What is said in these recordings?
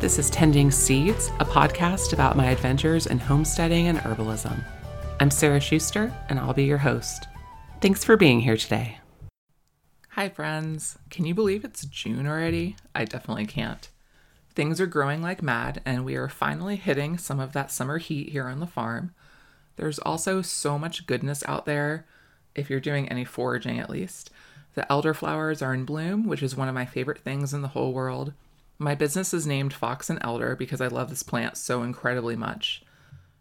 This is Tending Seeds, a podcast about my adventures in homesteading and herbalism. I'm Sarah Schuster, and I'll be your host. Thanks for being here today. Hi, friends. Can you believe it's June already? I definitely can't. Things are growing like mad, and we are finally hitting some of that summer heat here on the farm. There's also so much goodness out there, if you're doing any foraging at least. The elderflowers are in bloom, which is one of my favorite things in the whole world. My business is named Fox and Elder because I love this plant so incredibly much.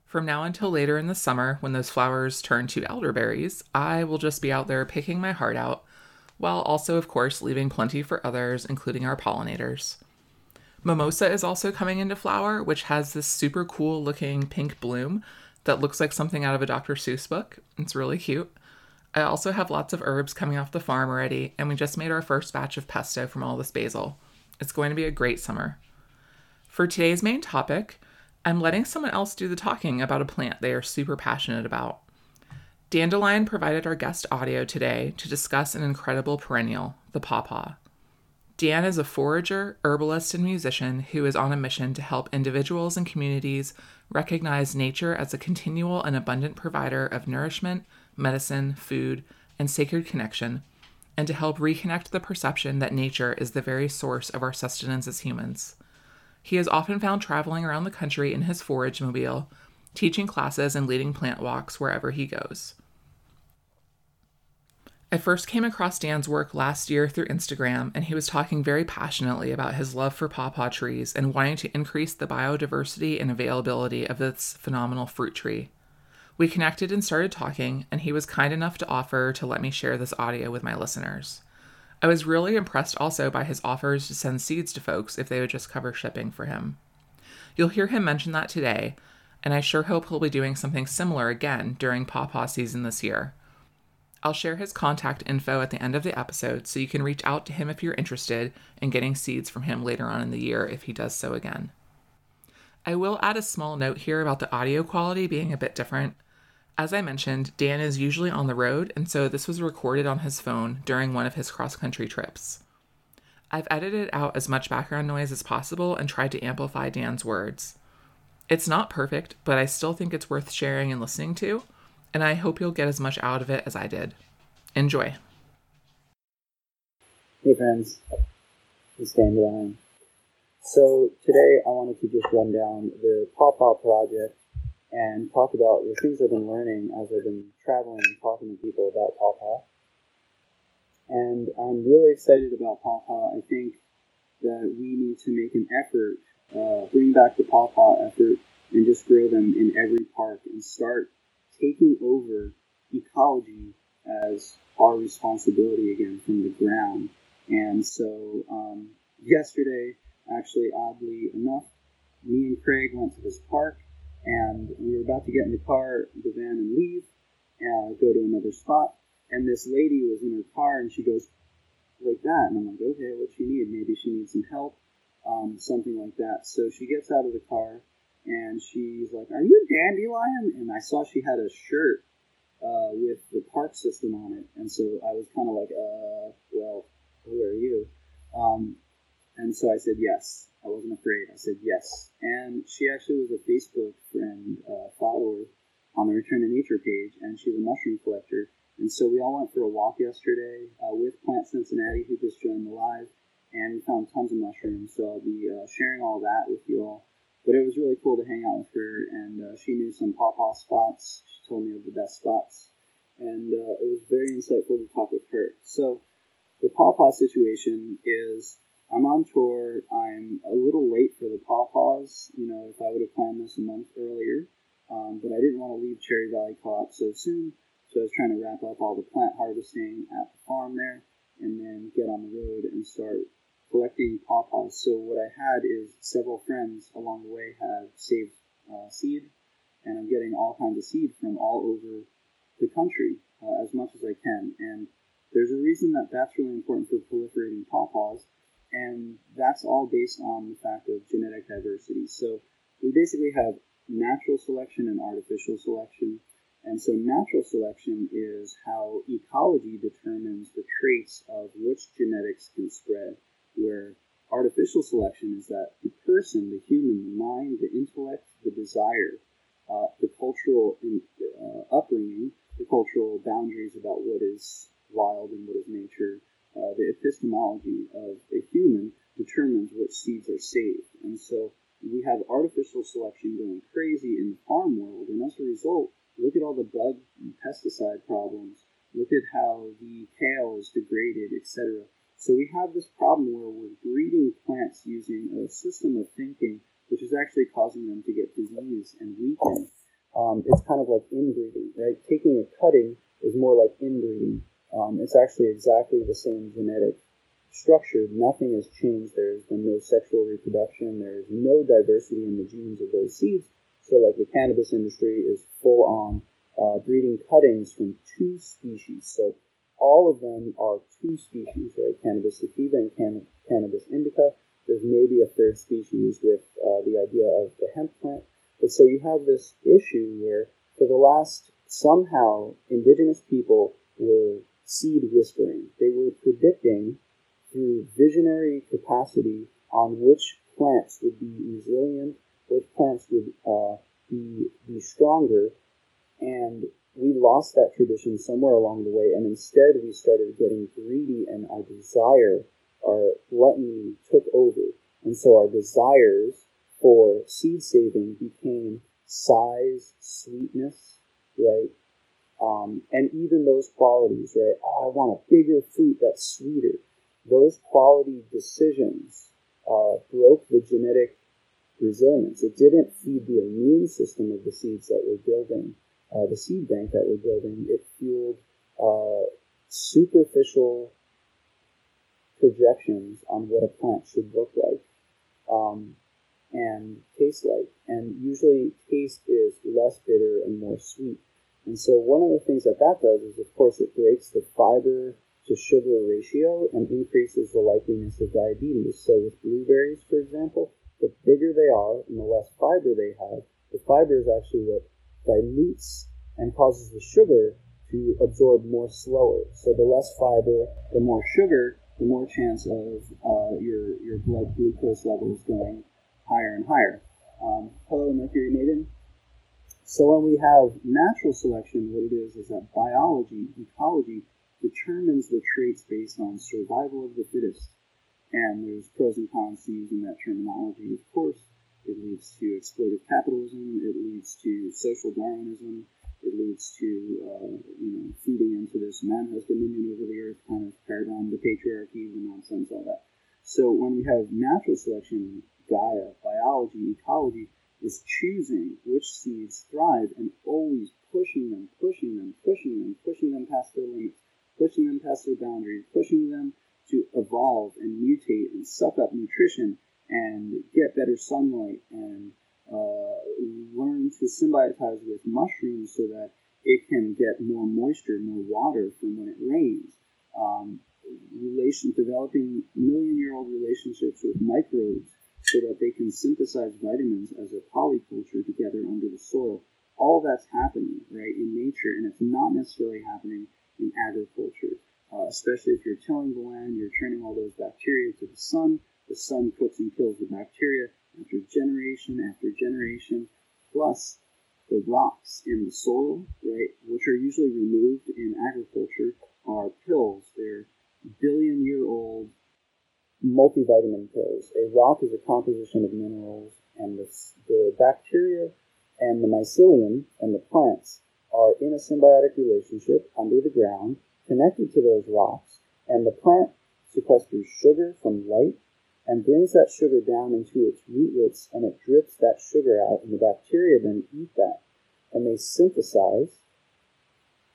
From now until later in the summer, when those flowers turn to elderberries, I will just be out there picking my heart out, while also, of course, leaving plenty for others, including our pollinators. Mimosa is also coming into flower, which has this super cool looking pink bloom that looks like something out of a Dr. Seuss book. It's really cute. I also have lots of herbs coming off the farm already, and we just made our first batch of pesto from all this basil. It's going to be a great summer. For today's main topic, I'm letting someone else do the talking about a plant they are super passionate about. Dandelion provided our guest audio today to discuss an incredible perennial, the pawpaw. Dan is a forager, herbalist, and musician who is on a mission to help individuals and communities recognize nature as a continual and abundant provider of nourishment, medicine, food, and sacred connection, and to help reconnect the perception that nature is the very source of our sustenance as humans. He is often found traveling around the country in his forage mobile, teaching classes and leading plant walks wherever he goes. I first came across Dan's work last year through Instagram, and he was talking very passionately about his love for pawpaw trees and wanting to increase the biodiversity and availability of this phenomenal fruit tree. We connected and started talking, and he was kind enough to offer to let me share this audio with my listeners. I was really impressed also by his offers to send seeds to folks if they would just cover shipping for him. You'll hear him mention that today, and I sure hope he'll be doing something similar again during pawpaw season this year. I'll share his contact info at the end of the episode so you can reach out to him if you're interested in getting seeds from him later on in the year if he does so again. I will add a small note here about the audio quality being a bit different. As I mentioned, Dan is usually on the road, and so this was recorded on his phone during one of his cross country trips. I've edited out as much background noise as possible and tried to amplify Dan's words. It's not perfect, but I still think it's worth sharing and listening to and I hope you'll get as much out of it as I did. Enjoy. Hey friends, it's Dandelion. So today I wanted to just run down the Paw Paw project and talk about the things I've been learning as I've been traveling and talking to people about Pawpaw. And I'm really excited about Pawpaw. I think that we need to make an effort, uh, bring back the Pawpaw effort, and just grow them in every park and start taking over ecology as our responsibility again from the ground. And so um, yesterday, actually, oddly enough, me and Craig went to this park, and we were about to get in the car, the van, and leave, and go to another spot. And this lady was in her car, and she goes like that, and I'm like, okay, what she need? Maybe she needs some help, um, something like that. So she gets out of the car, and she's like, "Are you a dandelion?" And I saw she had a shirt uh, with the park system on it, and so I was kind of like, "Uh, well, who are you?" Um, and so I said yes. I wasn't afraid. I said yes, and she actually was a Facebook friend, uh, follower on the Return to Nature page, and she's a mushroom collector. And so we all went for a walk yesterday uh, with Plant Cincinnati, who just joined the live, and we found tons of mushrooms. So I'll be uh, sharing all that with you all. But it was really cool to hang out with her, and uh, she knew some pawpaw spots. She told me of the best spots, and uh, it was very insightful to talk with her. So the pawpaw situation is I'm on tour. I'm a little late for the pawpaws. You know, if I would have planned this a month earlier, um, but I didn't want to leave Cherry Valley Co-op so soon. So I was trying to wrap up all the plant harvesting at the farm there, and then get on the road and start collecting pawpaws. So what I had is several friends along the way have saved uh, seed, and I'm getting all kinds of seed from all over the country uh, as much as I can. And there's a reason that that's really important for proliferating pawpaws, and that's all based on the fact of genetic diversity. So we basically have natural selection and artificial selection. And so natural selection is how ecology determines the traits of which genetics can spread where artificial selection is that the person, the human, the mind, the intellect, the desire, uh, the cultural uh, upbringing, the cultural boundaries about what is wild and what is nature, uh, the epistemology of a human determines which seeds are saved. And so we have artificial selection going crazy in the farm world, and as a result, look at all the bug and pesticide problems. Look at how the kale is degraded, etc. So we have this problem where we're breeding plants using a system of thinking which is actually causing them to get disease and weaken. Um, it's kind of like inbreeding, right? Taking a cutting is more like inbreeding. Um, it's actually exactly the same genetic structure. Nothing has changed. There's been no sexual reproduction. There's no diversity in the genes of those seeds. So, like the cannabis industry is full on uh, breeding cuttings from two species. So, all of them are two species, right? Cannabis sativa and can- Cannabis indica. There's maybe a third species with uh, the idea of the hemp plant. But so you have this issue where, for the last somehow, indigenous people were seed whispering. They were predicting through visionary capacity on which plants would be resilient, which plants would uh, be, be stronger, and we lost that tradition somewhere along the way, and instead we started getting greedy, and our desire, our gluttony took over, and so our desires for seed saving became size, sweetness, right? Um, and even those qualities, right? Oh, I want a bigger fruit that's sweeter. Those quality decisions uh, broke the genetic resilience. It didn't feed the immune system of the seeds that we're building, uh, the seed bank that we're building. It fueled uh, superficial projections on what a plant should look like um, and taste like. And usually, taste is less bitter and more sweet. And so one of the things that that does is, of course, it breaks the fiber to sugar ratio and increases the likeliness of diabetes. So with blueberries, for example, the bigger they are and the less fiber they have, the fiber is actually what dilutes and causes the sugar to absorb more slower. So the less fiber, the more sugar, the more chance of uh, your your blood glucose levels going higher and higher. Um, hello, Mercury Maiden. So when we have natural selection, what it is is that biology, ecology, determines the traits based on survival of the fittest. And there's pros and cons to using that terminology, of course. It leads to exploitative capitalism. It leads to social Darwinism. It leads to, uh, you know, feeding into this man has dominion over the earth kind of paradigm, the patriarchy, the nonsense, all that. So when we have natural selection, Gaia, biology, ecology, is choosing which seeds thrive and always pushing them, pushing them, pushing them, pushing them past their limits, pushing them past their boundaries, pushing them to evolve and mutate and suck up nutrition and get better sunlight and uh, learn to symbiotize with mushrooms so that it can get more moisture, more water from when it rains. Um, relation developing million year old relationships with microbes so that they can synthesize vitamins as a polyculture together under the soil. All that's happening, right, in nature, and it's not necessarily happening in agriculture. Uh, especially if you're tilling the land, you're turning all those bacteria to the sun. The sun cooks and kills the bacteria after generation after generation. Plus, the rocks in the soil, right, which are usually removed in agriculture, are pills. They're billion year old multivitamin pills. A rock is a composition of minerals, and the, the bacteria and the mycelium and the plants are in a symbiotic relationship under the ground, connected to those rocks, and the plant sequesters sugar from light and brings that sugar down into its rootlets, and it drips that sugar out, and the bacteria then eat that, and they synthesize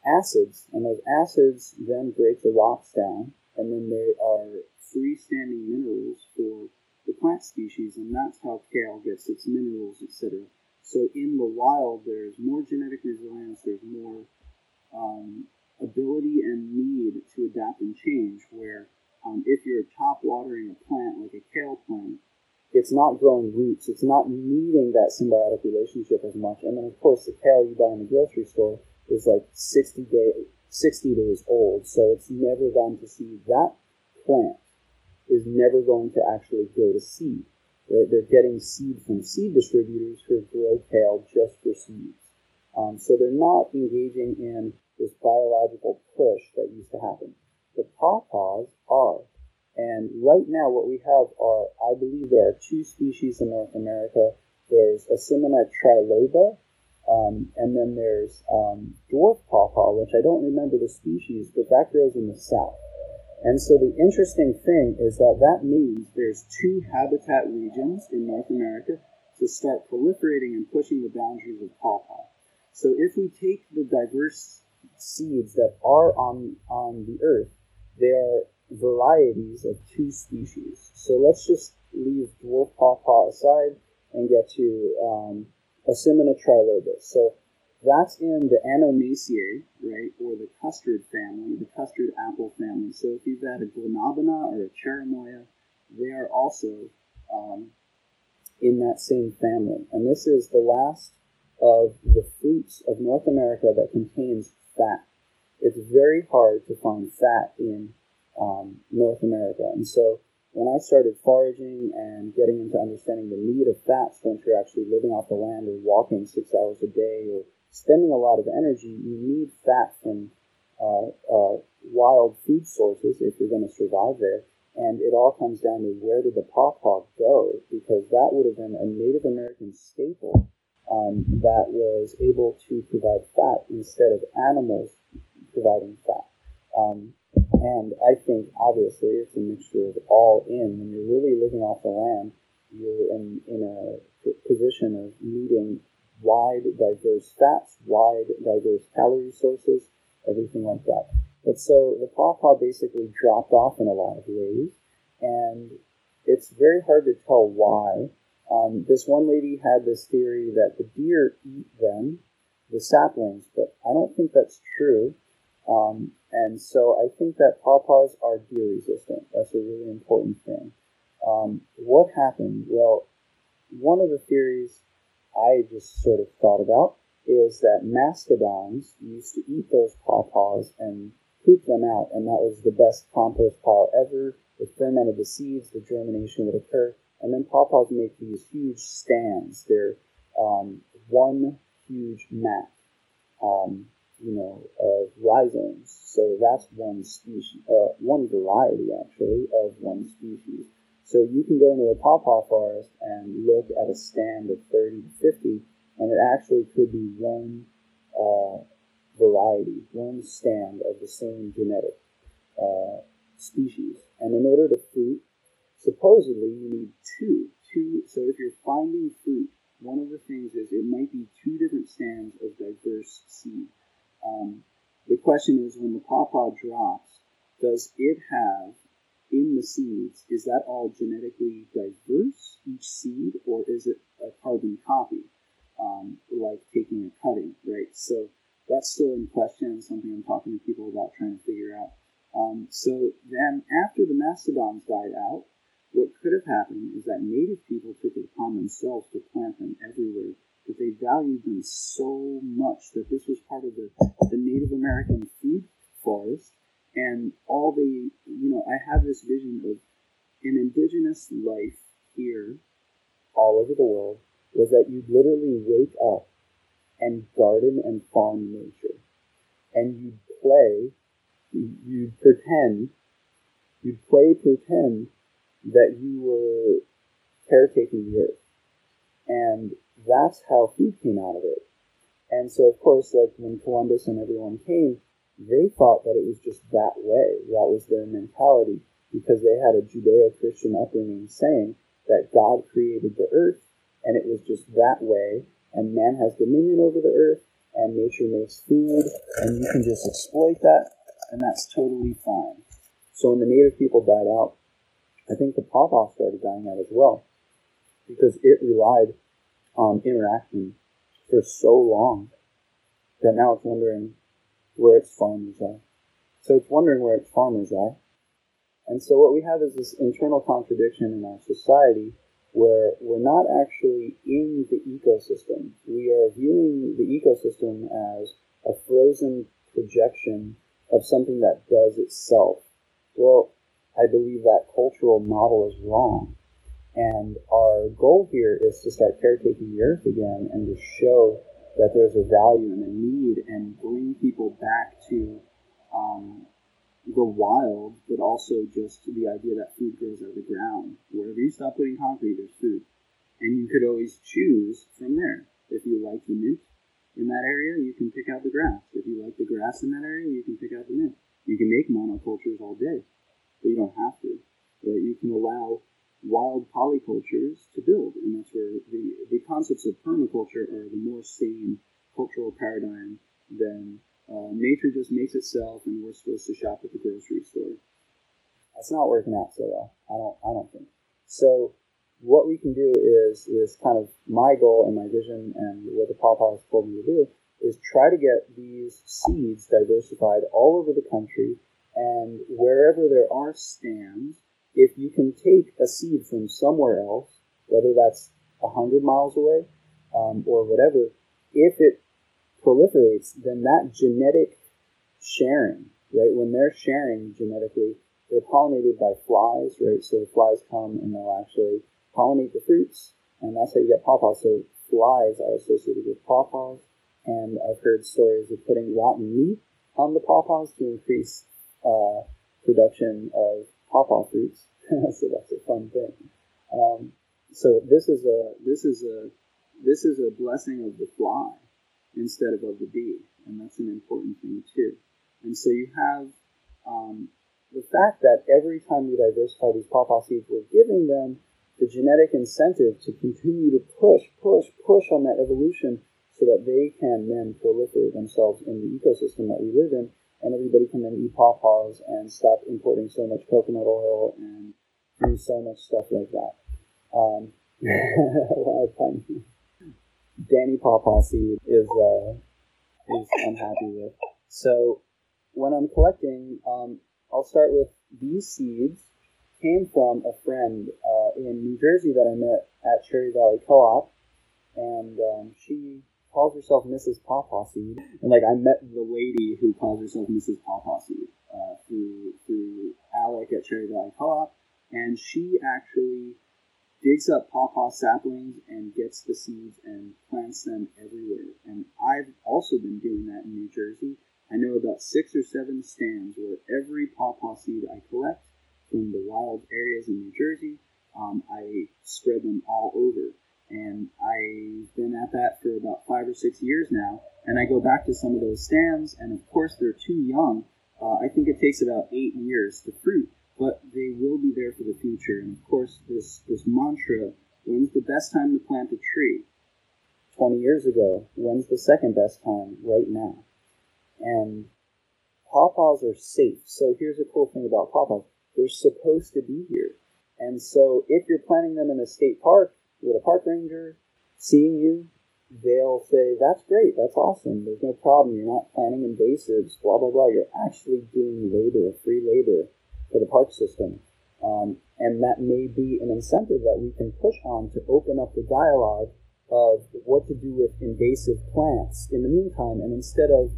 acids, and those acids then break the rocks down, and then they are species, and that's how kale gets its minerals, etc. So in the wild, there's more genetic resilience, there's more um, ability and need to adapt and change. Where um, if you're top watering a plant like a kale plant, it's not growing roots, it's not needing that symbiotic relationship as much. And then, of course, the kale you buy in the grocery store is like 60 day, 60 days old, so it's never gone to see That plant is never going to actually go to seed. Right? They're getting seed from seed distributors who grow kale just for seeds. Um, so they're not engaging in this biological push that used to happen. The pawpaws are. And right now, what we have are, I believe there are two species in North America. There's Asimina triloba, um, and then there's um, dwarf pawpaw, which I don't remember the species, but that grows in the south. And so the interesting thing is that that means there's two habitat regions in North America to start proliferating and pushing the boundaries of pawpaw. So if we take the diverse seeds that are on, on the earth, they are varieties of two species. So let's just leave dwarf pawpaw aside and get to um, Asimina trilobus. So that's in the Annonaceae, right, or the custard family, the custard apple family. So if you've had a Glabina or a Cherimoya, they are also um, in that same family. And this is the last of the fruits of North America that contains fat. It's very hard to find fat in um, North America. And so when I started foraging and getting into understanding the need of fats once you're actually living off the land or walking six hours a day or spending a lot of energy, you need fat from uh, uh, wild food sources if you're going to survive there. And it all comes down to where did the pawpaw go? Because that would have been a Native American staple um, that was able to provide fat instead of animals providing fat. Um, and I think obviously it's a mixture of all in. When you're really living off the land, you're in, in a position of needing wide, diverse fats, wide, diverse calorie sources, everything like that. But so the pawpaw basically dropped off in a lot of ways, and it's very hard to tell why. Um, this one lady had this theory that the deer eat them, the saplings, but I don't think that's true. Um, and so I think that pawpaws are deer resistant. That's a really important thing. Um, what happened? Well, one of the theories I just sort of thought about is that mastodons used to eat those pawpaws and poop them out, and that was the best compost pile ever. It fermented the seeds, the germination would occur, and then pawpaws make these huge stands. They're um, one huge mat. Um, you know, of rhizomes. So that's one species, uh, one variety actually of one species. So you can go into a pawpaw forest and look at a stand of 30 to 50, and it actually could be one uh, variety, one stand of the same genetic uh, species. And in order to fruit, supposedly you need two. Two. So if you're finding fruit, one of the things is it might be two different stands of diverse seed. Um, the question is when the pawpaw drops, does it have in the seeds, is that all genetically diverse, each seed, or is it a carbon copy, um, like taking a cutting, right? So that's still in question, something I'm talking to people about trying to figure out. Um, so then, after the mastodons died out, what could have happened is that native people took it upon themselves to plant them everywhere that they valued them so much that this was part of the, the Native American food forest. And all the, you know, I have this vision of an indigenous life here, all over the world, was that you'd literally wake up and garden and farm nature. And you'd play, you'd pretend, you'd play pretend that you were caretaking the earth. And that's how food came out of it. And so, of course, like when Columbus and everyone came, they thought that it was just that way. That was their mentality because they had a Judeo Christian upbringing saying that God created the earth and it was just that way, and man has dominion over the earth, and nature makes food, and you can just exploit that, and that's totally fine. So when the native people died out, I think the pawpaw started dying out as well because it relied on interaction for so long that now it's wondering where its farmers are. So it's wondering where its farmers are. And so what we have is this internal contradiction in our society where we're not actually in the ecosystem. We are viewing the ecosystem as a frozen projection of something that does itself. Well, I believe that cultural model is wrong. And our goal here is to start caretaking the earth again and to show that there's a value and a need and bring people back to um, the wild, but also just the idea that food grows out of the ground. Wherever you stop putting concrete, there's food. And you could always choose from there. If you like the mint in that area, you can pick out the grass. If you like the grass in that area, you can pick out the mint. You can make monocultures all day, but you don't have to. Right? You can allow wild polycultures to build, and that's where the, the concepts of permaculture are the more sane cultural paradigm than uh, nature just makes itself, and we're supposed to shop at the grocery store. That's not working out so well. I don't. I don't think. So, what we can do is is kind of my goal and my vision, and what the Pawpaw has told me to do is try to get these seeds diversified all over the country, and wherever there are stands, if you can take a seed from somewhere else, whether that's a hundred miles away um, or whatever, if it proliferates, then that genetic sharing, right? When they're sharing genetically, they're pollinated by flies, right? So the flies come and they'll actually pollinate the fruits, and that's how you get pawpaws. So flies are associated with pawpaws, and I've heard stories of putting rotten meat on the pawpaws to increase uh, production of pawpaw fruits. so that's a fun thing. Um, so this is a this is a this is a blessing of the fly instead of of the bee, and that's an important thing too. And so you have um, the fact that every time we diversify these pawpaw seeds, we're giving them the genetic incentive to continue to push, push, push on that evolution so that they can then proliferate themselves in the ecosystem that we live in and everybody can then eat pawpaws and stop importing so much coconut oil and do so much stuff like that. Um, Danny Pawpaw seed is uh, is unhappy with. So when I'm collecting, um, I'll start with these seeds came from a friend uh, in New Jersey that I met at Cherry Valley Co-op, and um, she calls herself Mrs. Pawpaw Seed. And like I met the lady who calls herself Mrs. Pawpaw Seed uh, through through Alec at Cherry Valley Co-op, and she actually digs up pawpaw saplings and gets the seeds and plants them everywhere. And I've also been doing that in New Jersey. I know about six or seven stands where every pawpaw seed I collect from the wild areas in New Jersey, um, I spread them all over. And I've been at that for about five or six years now. And I go back to some of those stands, and of course, they're too young. Uh, I think it takes about eight years to fruit, but they will be there for the future. And of course, this, this mantra when's the best time to plant a tree? 20 years ago. When's the second best time? Right now. And pawpaws are safe. So here's a cool thing about pawpaws they're supposed to be here. And so if you're planting them in a state park, with a park ranger seeing you, they'll say, That's great, that's awesome, there's no problem, you're not planting invasives, blah, blah, blah. You're actually doing labor, free labor for the park system. Um, and that may be an incentive that we can push on to open up the dialogue of what to do with invasive plants in the meantime. And instead of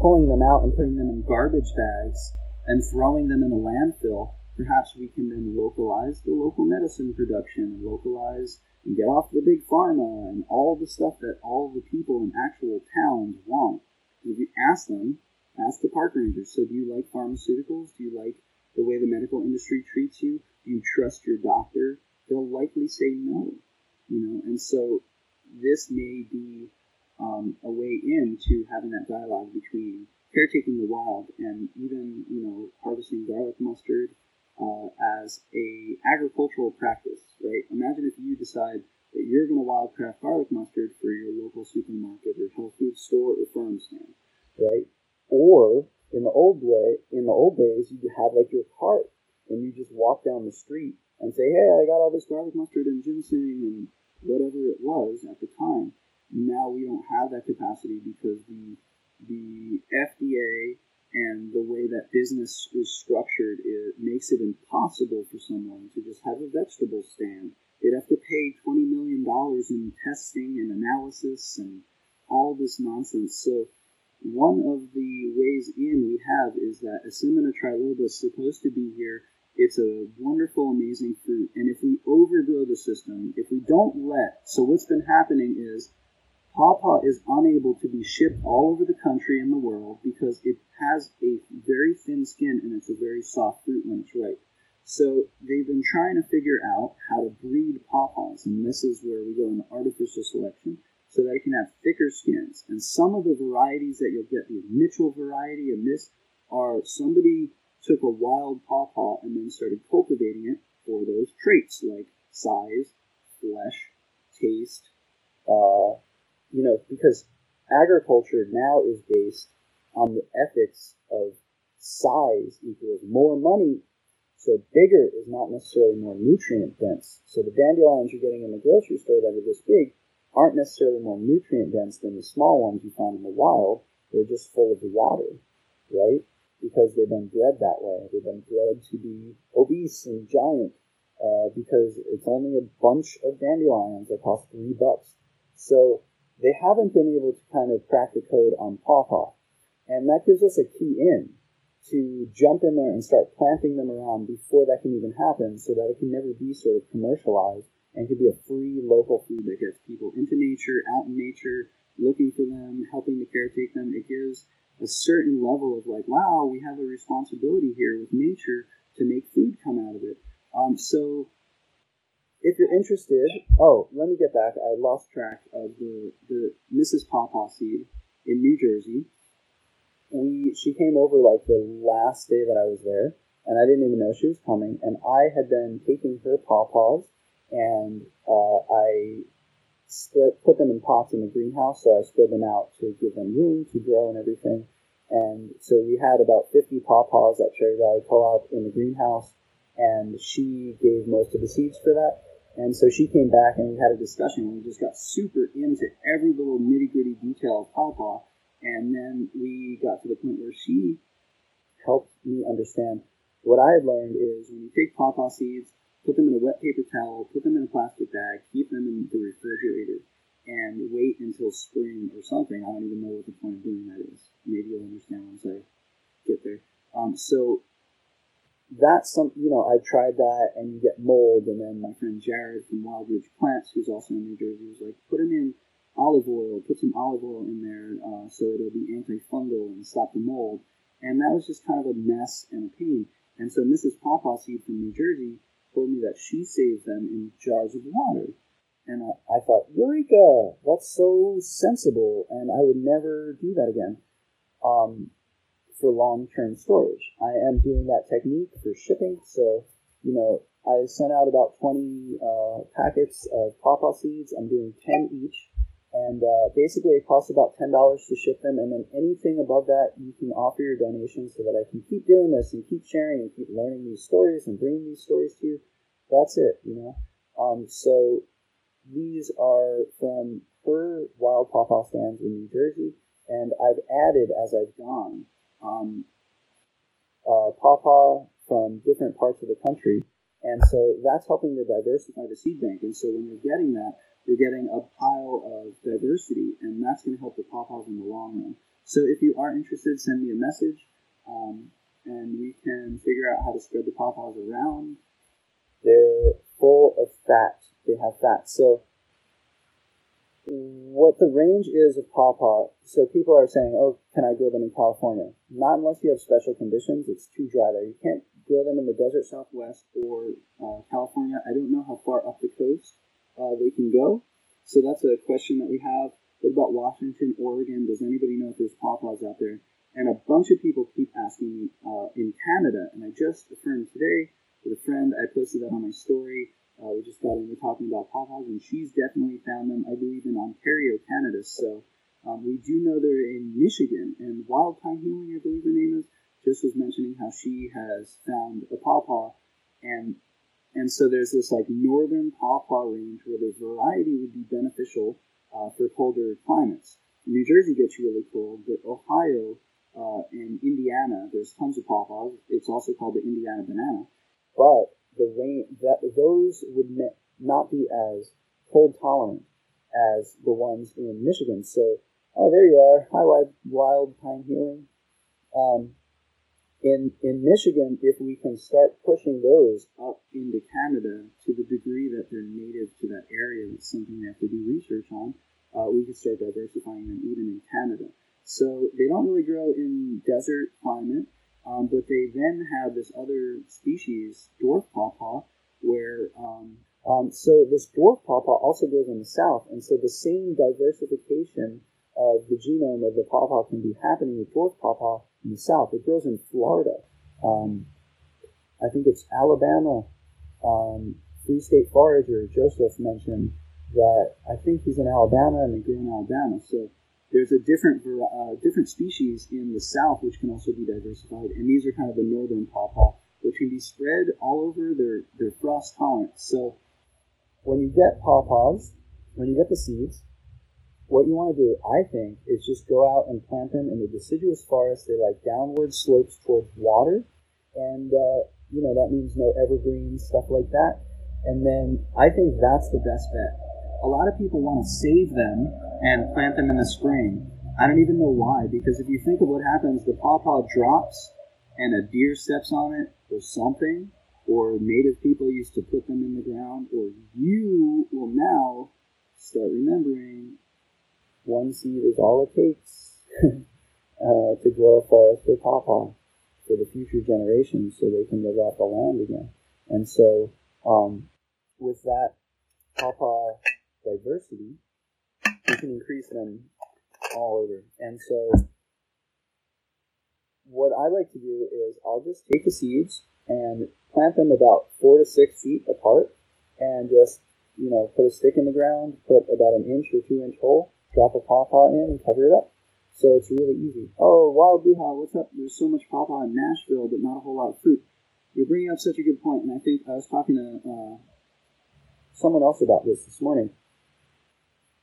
pulling them out and putting them in garbage bags and throwing them in a landfill, perhaps we can then localize the local medicine production and localize and get off the big pharma and all the stuff that all the people in actual towns want. If you ask them, ask the park rangers, so do you like pharmaceuticals? Do you like the way the medical industry treats you? Do you trust your doctor? They'll likely say no, you know, and so this may be um, a way in to having that dialogue between caretaking the wild and even, you know, harvesting garlic mustard uh, as a agricultural practice, right? Imagine if you decide that you're going to wildcraft garlic mustard for your local supermarket or health food store or farm stand, right? Or in the old way, in the old days, you have like your cart and you just walk down the street and say, "Hey, I got all this garlic mustard and ginseng and whatever it was at the time." Now we don't have that capacity because the the FDA and the way that business is structured it makes it impossible for someone to just have a vegetable stand. They'd have to pay $20 million in testing and analysis and all this nonsense. So one of the ways in we have is that Asimina triloba is supposed to be here It's a wonderful, amazing fruit. And if we overgrow the system, if we don't let, so what's been happening is pawpaw is unable to be shipped all over the country and the world because it has a very thin skin and it's a very soft fruit when it's ripe. So they've been trying to figure out how to breed pawpaws, and this is where we go into artificial selection so that it can have thicker skins. And some of the varieties that you'll get, the Mitchell variety and this, are somebody took a wild pawpaw and then started cultivating it for those traits like size, flesh, taste, uh, you know, because agriculture now is based on the ethics of size equals more money. So bigger is not necessarily more nutrient dense. So the dandelions you're getting in the grocery store that are this big aren't necessarily more nutrient dense than the small ones you find in the wild. They're just full of water, right? Because they've been bred that way. They've been bred to be obese and giant uh, because it's only a bunch of dandelions that cost three bucks. So they haven't been able to kind of crack the code on pawpaw. And that gives us a key in to jump in there and start planting them around before that can even happen so that it can never be sort of commercialized and can be a free local food that gets people into nature, out in nature, looking for them, helping to caretake them. It gives a certain level of like, wow, we have a responsibility here with nature to make food come out of it. Um, so if you're interested, oh, let me get back. I lost track of the, the Mrs. Pawpaw seed in New Jersey. We she came over like the last day that I was there, and I didn't even know she was coming. And I had been taking her pawpaws and uh, I put them in pots in the greenhouse. So I spread them out to give them room to grow and everything. And so we had about 50 pawpaws at Cherry Valley Co-op in the greenhouse, and she gave most of the seeds for that. And so she came back and we had a discussion. And we just got super into every little nitty gritty detail of pawpaw. And then we got to the point where she helped me understand what I had learned is when you take pawpaw seeds put them in a wet paper towel, put them in a plastic bag, keep them in the refrigerator, and wait until spring or something. I don't even know what the point of doing that is. Maybe you'll understand once I get there. Um, so that's some, you know, I tried that, and you get mold. And then my friend Jared from Wild Ridge Plants, who's also in New Jersey, was like, put them in olive oil, put some olive oil in there, uh, so it'll be antifungal and stop the mold. And that was just kind of a mess and a pain. And so Mrs. Pawpaw Seed from New Jersey told me that she saves them in jars of water. And I, I thought, Eureka! That's so sensible, and I would never do that again um, for long term storage. I am doing that technique for shipping, so, you know, I sent out about 20 uh, packets of pawpaw seeds. I'm doing 10 each. And uh, basically, it costs about $10 to ship them. And then anything above that, you can offer your donation so that I can keep doing this and keep sharing and keep learning these stories and bringing these stories to you. That's it, you know. Um, so these are from her wild pawpaw stands in New Jersey, and I've added as I've gone um, uh, pawpaw from different parts of the country. And so that's helping to diversify the seed bank. And so when you're getting that, you're getting a pile of diversity, and that's going to help the pawpaws in the long run. So if you are interested, send me a message, um, and we can figure out how to spread the pawpaws around they're full of fat. They have fat. So what the range is of pawpaw, so people are saying, oh, can I grow them in California? Not unless you have special conditions. It's too dry there. You can't grow them in the desert southwest or uh, California. I don't know how far up the coast uh, they can go. So that's a question that we have. What about Washington, Oregon? Does anybody know if there's pawpaws out there? And a bunch of people keep asking me uh, in Canada, and I just affirmed today with a friend. I posted that on my story. Uh, we just got into talking about pawpaws, and she's definitely found them, I believe, in Ontario, Canada. So um, we do know they're in Michigan. And Wild Pine Healing, I believe her name is, just was mentioning how she has found a pawpaw. And and so there's this like northern pawpaw range where the variety would be beneficial uh, for colder climates. New Jersey gets really cold, but Ohio uh, and Indiana, there's tons of pawpaws. It's also called the Indiana banana but the rain that those would not be as cold tolerant as the ones in Michigan. So, oh, there you are. Hi, wild, wild pine healing. Um, in in Michigan, if we can start pushing those up into Canada to the degree that they're native to that area, that's something we have to do research on. Uh, we can start diversifying them even in Canada. So they don't really grow in desert climate, um, but they then have this other species, dwarf pawpaw, where um, um, so this dwarf pawpaw also grows in the south, and so the same diversification of the genome of the pawpaw can be happening with dwarf pawpaw in the south. It grows in Florida. Um, I think it's Alabama. Um, Free State Forager Joseph mentioned that I think he's in Alabama and they grow in Alabama. So there's a different uh, different species in the south which can also be diversified, and these are kind of the northern pawpaw, which can be spread all over. They're they're frost tolerant. So when you get pawpaws, when you get the seeds, what you want to do, I think, is just go out and plant them in the deciduous forest. They like downward slopes towards water, and uh, you know that means no evergreens, stuff like that. And then I think that's the best bet. A lot of people want to save them and plant them in the spring. I don't even know why, because if you think of what happens, the pawpaw drops and a deer steps on it or something, or native people used to put them in the ground, or you will now start remembering one seed is all it takes uh, to grow a forest of pawpaw for the future generations so they can live off the land again. And so, um, with that pawpaw diversity, we can increase them all over. And so, what I like to do is I'll just take the seeds and plant them about four to six feet apart and just, you know, put a stick in the ground, put about an inch or two inch hole, drop a pawpaw in and cover it up. So it's really easy. Oh, Wild Buha, what's up? There's so much pawpaw in Nashville, but not a whole lot of fruit. You're bringing up such a good point, and I think I was talking to uh, someone else about this this morning.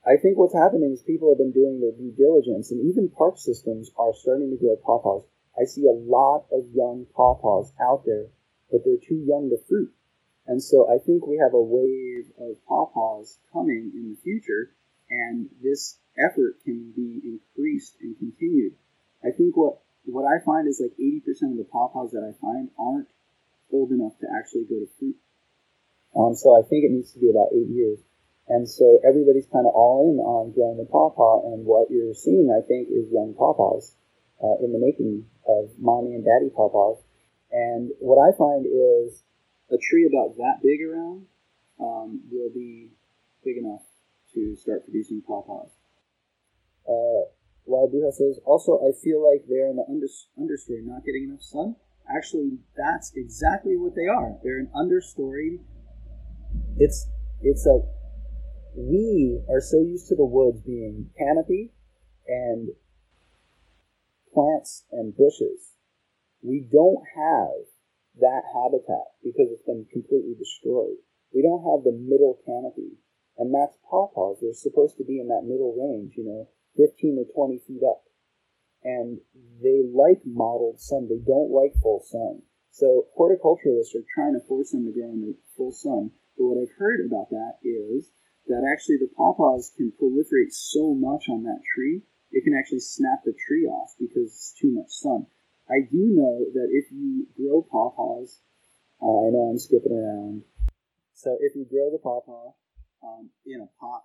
I think what's happening is people have been doing their due diligence, and even park systems are starting to grow pawpaws. I see a lot of young pawpaws out there, but they're too young to fruit. And so I think we have a wave of pawpaws coming in the future, and this effort can be increased and continued. I think what what I find is like 80% of the pawpaws that I find aren't old enough to actually go to fruit. Um, so I think it needs to be about eight years. And so everybody's kind of all in on growing the pawpaw, and what you're seeing, I think, is young pawpaws uh, in the making of mommy and daddy pawpaws. And what I find is a tree about that big around um, will be big enough to start producing pawpaws. Uh, Wild Buha says, also, I feel like they're in the under, understory, not getting enough sun. Actually, that's exactly what they are. They're an understory. It's it's a we are so used to the woods being canopy and plants and bushes. We don't have that habitat because it's been completely destroyed. We don't have the middle canopy. And that's pawpaws. They're supposed to be in that middle range, you know, 15 to 20 feet up. And they like mottled sun. They don't like full sun. So horticulturalists are trying to force them to grow in the full sun. But what I've heard about that is that actually the pawpaws can proliferate so much on that tree, it can actually snap the tree off because it's too much sun. I do know that if you grow pawpaws, uh, I know I'm skipping around. So if you grow the pawpaw um, in a pot,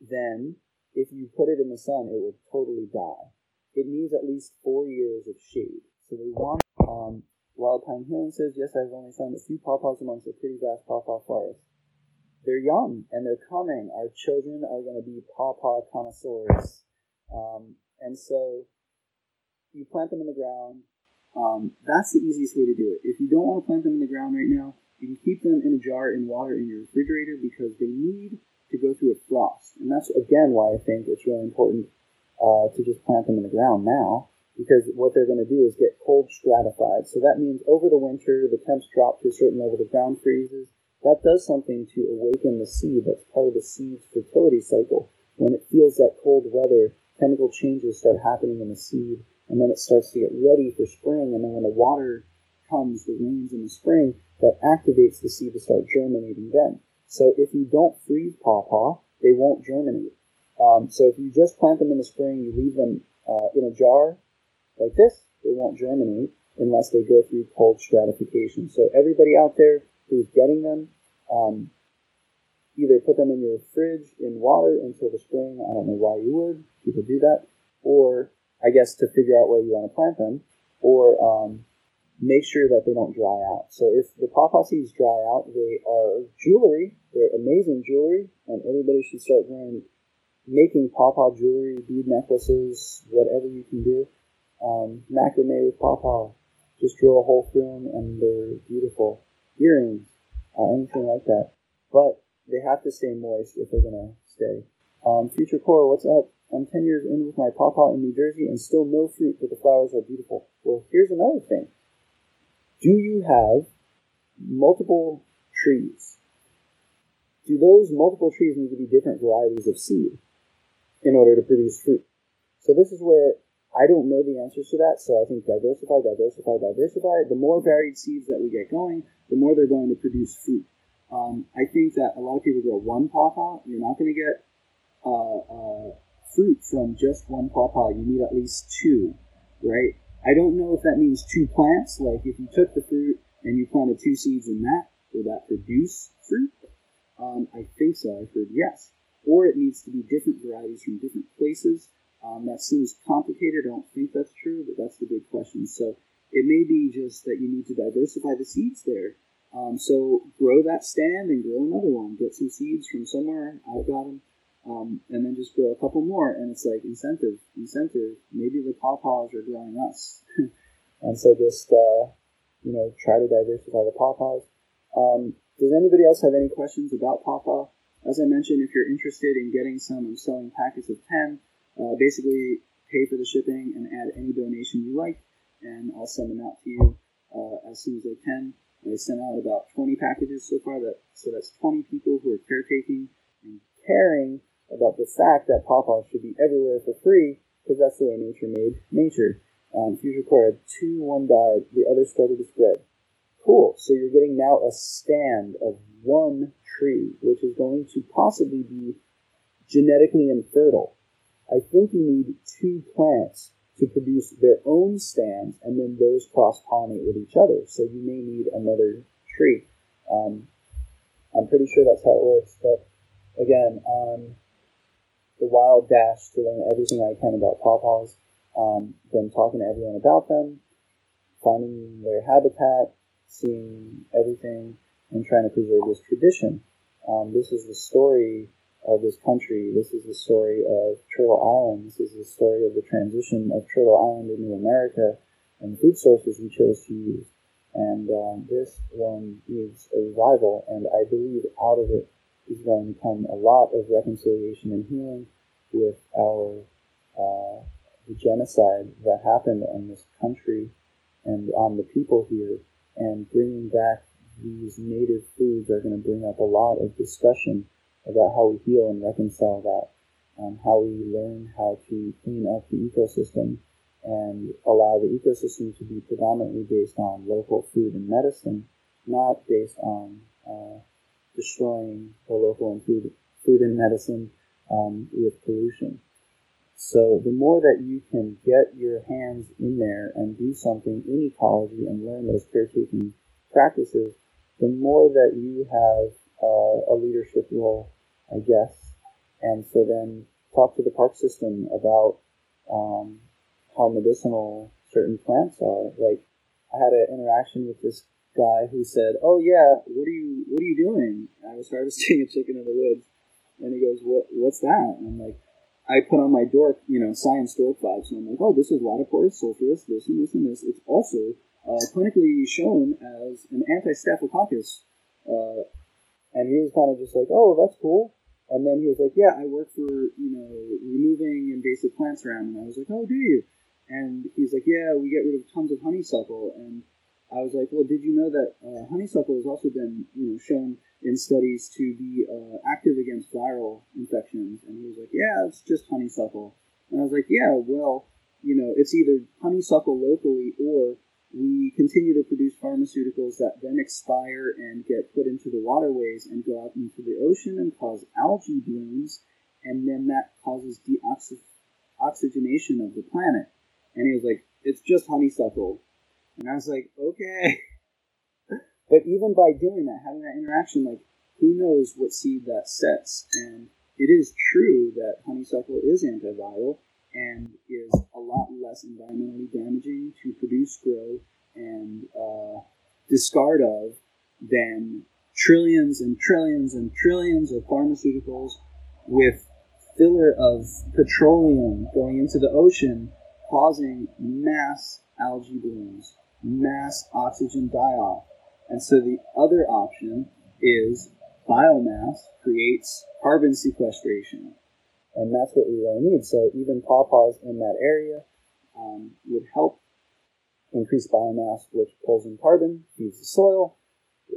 then if you put it in the sun, it will totally die. It needs at least four years of shade. So they want. Um, Wild Pine Healing says, yes, I've only found a few pawpaws amongst the pretty vast pawpaw forest. They're young and they're coming. Our children are going to be pawpaw connoisseurs. Um, and so you plant them in the ground. Um, that's the easiest way to do it. If you don't want to plant them in the ground right now, you can keep them in a jar in water in your refrigerator because they need to go through a frost. And that's, again, why I think it's really important uh, to just plant them in the ground now because what they're going to do is get cold stratified. So that means over the winter, the temps drop to a certain level, the ground freezes. That does something to awaken the seed. That's part of the seed's fertility cycle. When it feels that cold weather, chemical changes start happening in the seed and then it starts to get ready for spring. And then when the water comes, the rains in the spring, that activates the seed to start germinating then. So if you don't freeze pawpaw, they won't germinate. Um, so if you just plant them in the spring, you leave them uh, in a jar like this, they won't germinate. unless they go through cold stratification. So everybody out there who's getting them, um, either put them in your fridge in water until the spring. I don't know why you would. People do that. Or, I guess, to figure out where you want to plant them. Or um, make sure that they don't dry out. So if the pawpaw seeds dry out, they are jewelry. They're amazing jewelry, and everybody should start wearing, making pawpaw jewelry, bead necklaces, whatever you can do. Um, macrame with pawpaw. Just drill a hole through them, and they're beautiful. Earrings, uh, anything like that. But they have to stay moist if they're gonna stay. Um, Future Core, what's up? I'm 10 years in with my pawpaw in New Jersey and still no fruit, but the flowers are beautiful. Well, here's another thing. Do you have multiple trees? Do those multiple trees need to be different varieties of seed in order to produce fruit? So this is where I don't know the answers to that, so I think diversify, diversify, diversify. The more varied seeds that we get going, the more they're going to produce fruit. Um, I think that a lot of people grow one pawpaw. You're not going to get uh, uh, fruit from just one pawpaw. You need at least two, right? I don't know if that means two plants. Like if you took the fruit and you planted two seeds in that, will that produce fruit? Um, I think so. I've heard yes. Or it needs to be different varieties from different places. Um, that seems complicated. I don't think that's true, but that's the big question. So it may be just that you need to diversify the seeds there um, so grow that stand and grow another one. Get some seeds from somewhere. I've got them. Um, and then just grow a couple more. And it's like incentive, incentive. Maybe the pawpaws are growing us. and so just, uh, you know, try to diversify the pawpaws. Um, does anybody else have any questions about pawpaw? As I mentioned, if you're interested in getting some, I'm selling packets of 10. Uh, basically, pay for the shipping and add any donation you like, and I'll send them out to you uh, as soon as I can. I sent out about 20 packages so far. That so that's 20 people who are caretaking and caring about the fact that pawpaws should be everywhere for free because that's the way nature made nature. Um, Future Core had two, one died, the other started to spread. Cool. So you're getting now a stand of one tree, which is going to possibly be genetically infertile. I think you need two plants to produce their own stands, and then those cross pollinate with each other. So you may need another tree. Um, I'm pretty sure that's how it works. But again, on the wild dash to learn everything I can about pawpaws, um, then talking to everyone about them, finding their habitat, seeing everything, and trying to preserve this tradition. Um, this is the story of this country. This is the story of Turtle Island. This is the story of the transition of Turtle Island into America and the food sources we chose to use. And um, this one is a revival, and I believe out of it is going to come a lot of reconciliation and healing with our uh, the genocide that happened on this country and on the people here, and bringing back these native foods are going to bring up a lot of discussion about how we heal and reconcile that, um, how we learn how to clean up the ecosystem and allow the ecosystem to be predominantly based on local food and medicine, not based on uh, destroying the local and food, food and medicine um, with pollution. So the more that you can get your hands in there and do something in ecology and learn those caretaking practices, the more that you have uh, a leadership role, I guess. And so then talk to the park system about um, how medicinal certain plants are. Like I had an interaction with this guy who said, "Oh yeah, what are you what are you doing?" I was harvesting a chicken in the woods, and he goes, "What what's that?" And I'm like, I put on my dork, you know, science dork vibes, and I'm like, "Oh, this is Laetiporus sulphureus, this and this and this. It's also uh, clinically shown as an anti-staphylococcus." Uh, and he was kind of just like, "Oh, that's cool." And then he was like, "Yeah, I work for you know removing invasive plants around." And I was like, "Oh, do you?" And he's like, "Yeah, we get rid of tons of honeysuckle." And I was like, "Well, did you know that uh, honeysuckle has also been you know shown in studies to be uh, active against viral infections?" And he was like, "Yeah, it's just honeysuckle." And I was like, "Yeah, well, you know, it's either honeysuckle locally or we continue to produce pharmaceuticals that then expire and get put into the waterways and go out into the ocean and cause algae blooms, and then that causes deoxygenation of the planet. And he was like, it's just honeysuckle. And I was like, okay. but even by doing that, having that interaction, like, who knows what seed that sets? And it is true that honeysuckle is antiviral and is a lot less environmentally damaging to produce, grow, and uh, discard of than trillions and trillions and trillions of pharmaceuticals with filler of petroleum going into the ocean, causing mass algae blooms, mass oxygen die off. And so the other option is biomass creates carbon sequestration. And that's what we really need. So even pawpaws in that area um, would help increase biomass, which pulls in carbon, feeds the soil.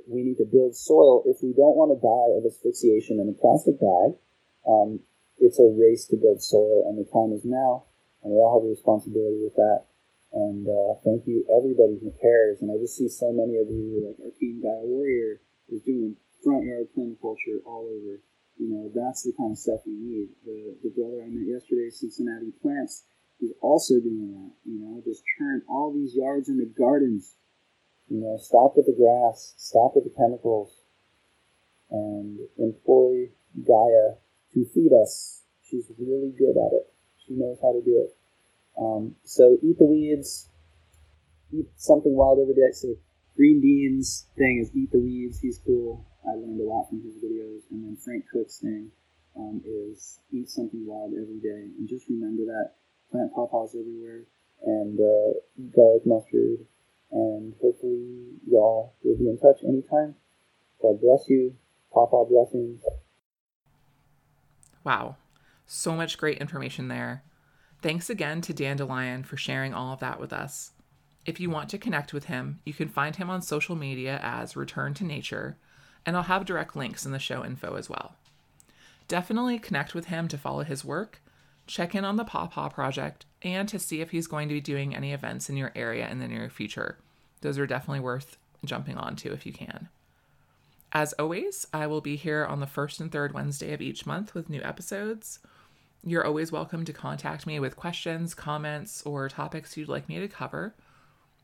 We need to build soil. If we don't want to die of asphyxiation in a plastic bag, um, it's a race to build soil, and the time is now, and we all have a responsibility with that. And uh, thank you, everybody who cares. And I just see so many of you, like our Team Gaia Warrior is doing front yard permaculture all over. You know, that's the kind of stuff we need. The, the brother I met yesterday, Cincinnati Plants, is also doing that. You know, just turn all these yards into gardens. You know, stop with the grass, stop with the chemicals, and employ Gaia to feed us. She's really good at it. She knows how to do it. Um, so eat the weeds, eat something wild every day. So Green Deane's thing is eat the weeds. He's cool. I learned a lot from his videos. And then Frank Cook's thing um, is eat something wild every day. And just remember that plant pawpaws everywhere and uh, garlic mustard. And hopefully y'all will be in touch anytime. God bless you. Pawpaw blessings. Wow. So much great information there. Thanks again to Dandelion for sharing all of that with us. If you want to connect with him, you can find him on social media as Return to Nature, and I'll have direct links in the show info as well. Definitely connect with him to follow his work, check in on the Pawpaw Project, and to see if he's going to be doing any events in your area in the near future. Those are definitely worth jumping onto if you can. As always, I will be here on the first and third Wednesday of each month with new episodes. You're always welcome to contact me with questions, comments, or topics you'd like me to cover.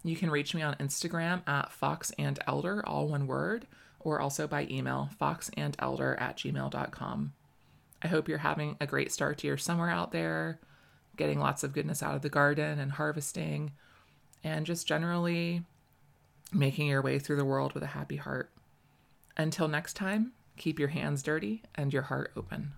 You can reach me on Instagram at Fox and Elder, all one word, or also by email, foxandelder at gmail.com. I hope you're having a great start to your summer out there, getting lots of goodness out of the garden and harvesting, and just generally making your way through the world with a happy heart. Until next time, keep your hands dirty and your heart open.